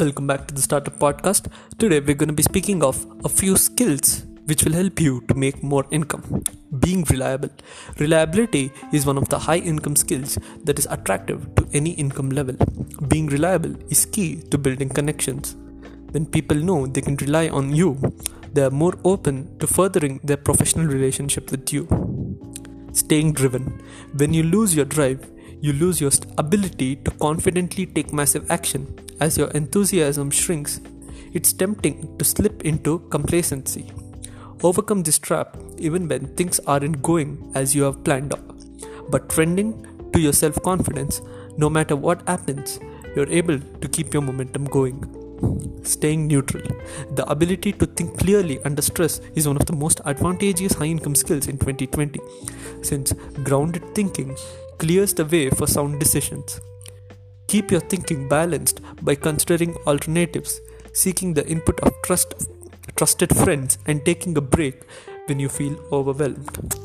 Welcome back to the Startup Podcast. Today we're going to be speaking of a few skills which will help you to make more income. Being reliable. Reliability is one of the high income skills that is attractive to any income level. Being reliable is key to building connections. When people know they can rely on you, they are more open to furthering their professional relationship with you. Staying driven. When you lose your drive, you lose your ability to confidently take massive action. As your enthusiasm shrinks, it's tempting to slip into complacency. Overcome this trap even when things aren't going as you have planned out. But trending to your self confidence, no matter what happens, you're able to keep your momentum going. Staying neutral. The ability to think clearly under stress is one of the most advantageous high income skills in 2020, since grounded thinking clears the way for sound decisions. Keep your thinking balanced by considering alternatives, seeking the input of trust, trusted friends, and taking a break when you feel overwhelmed.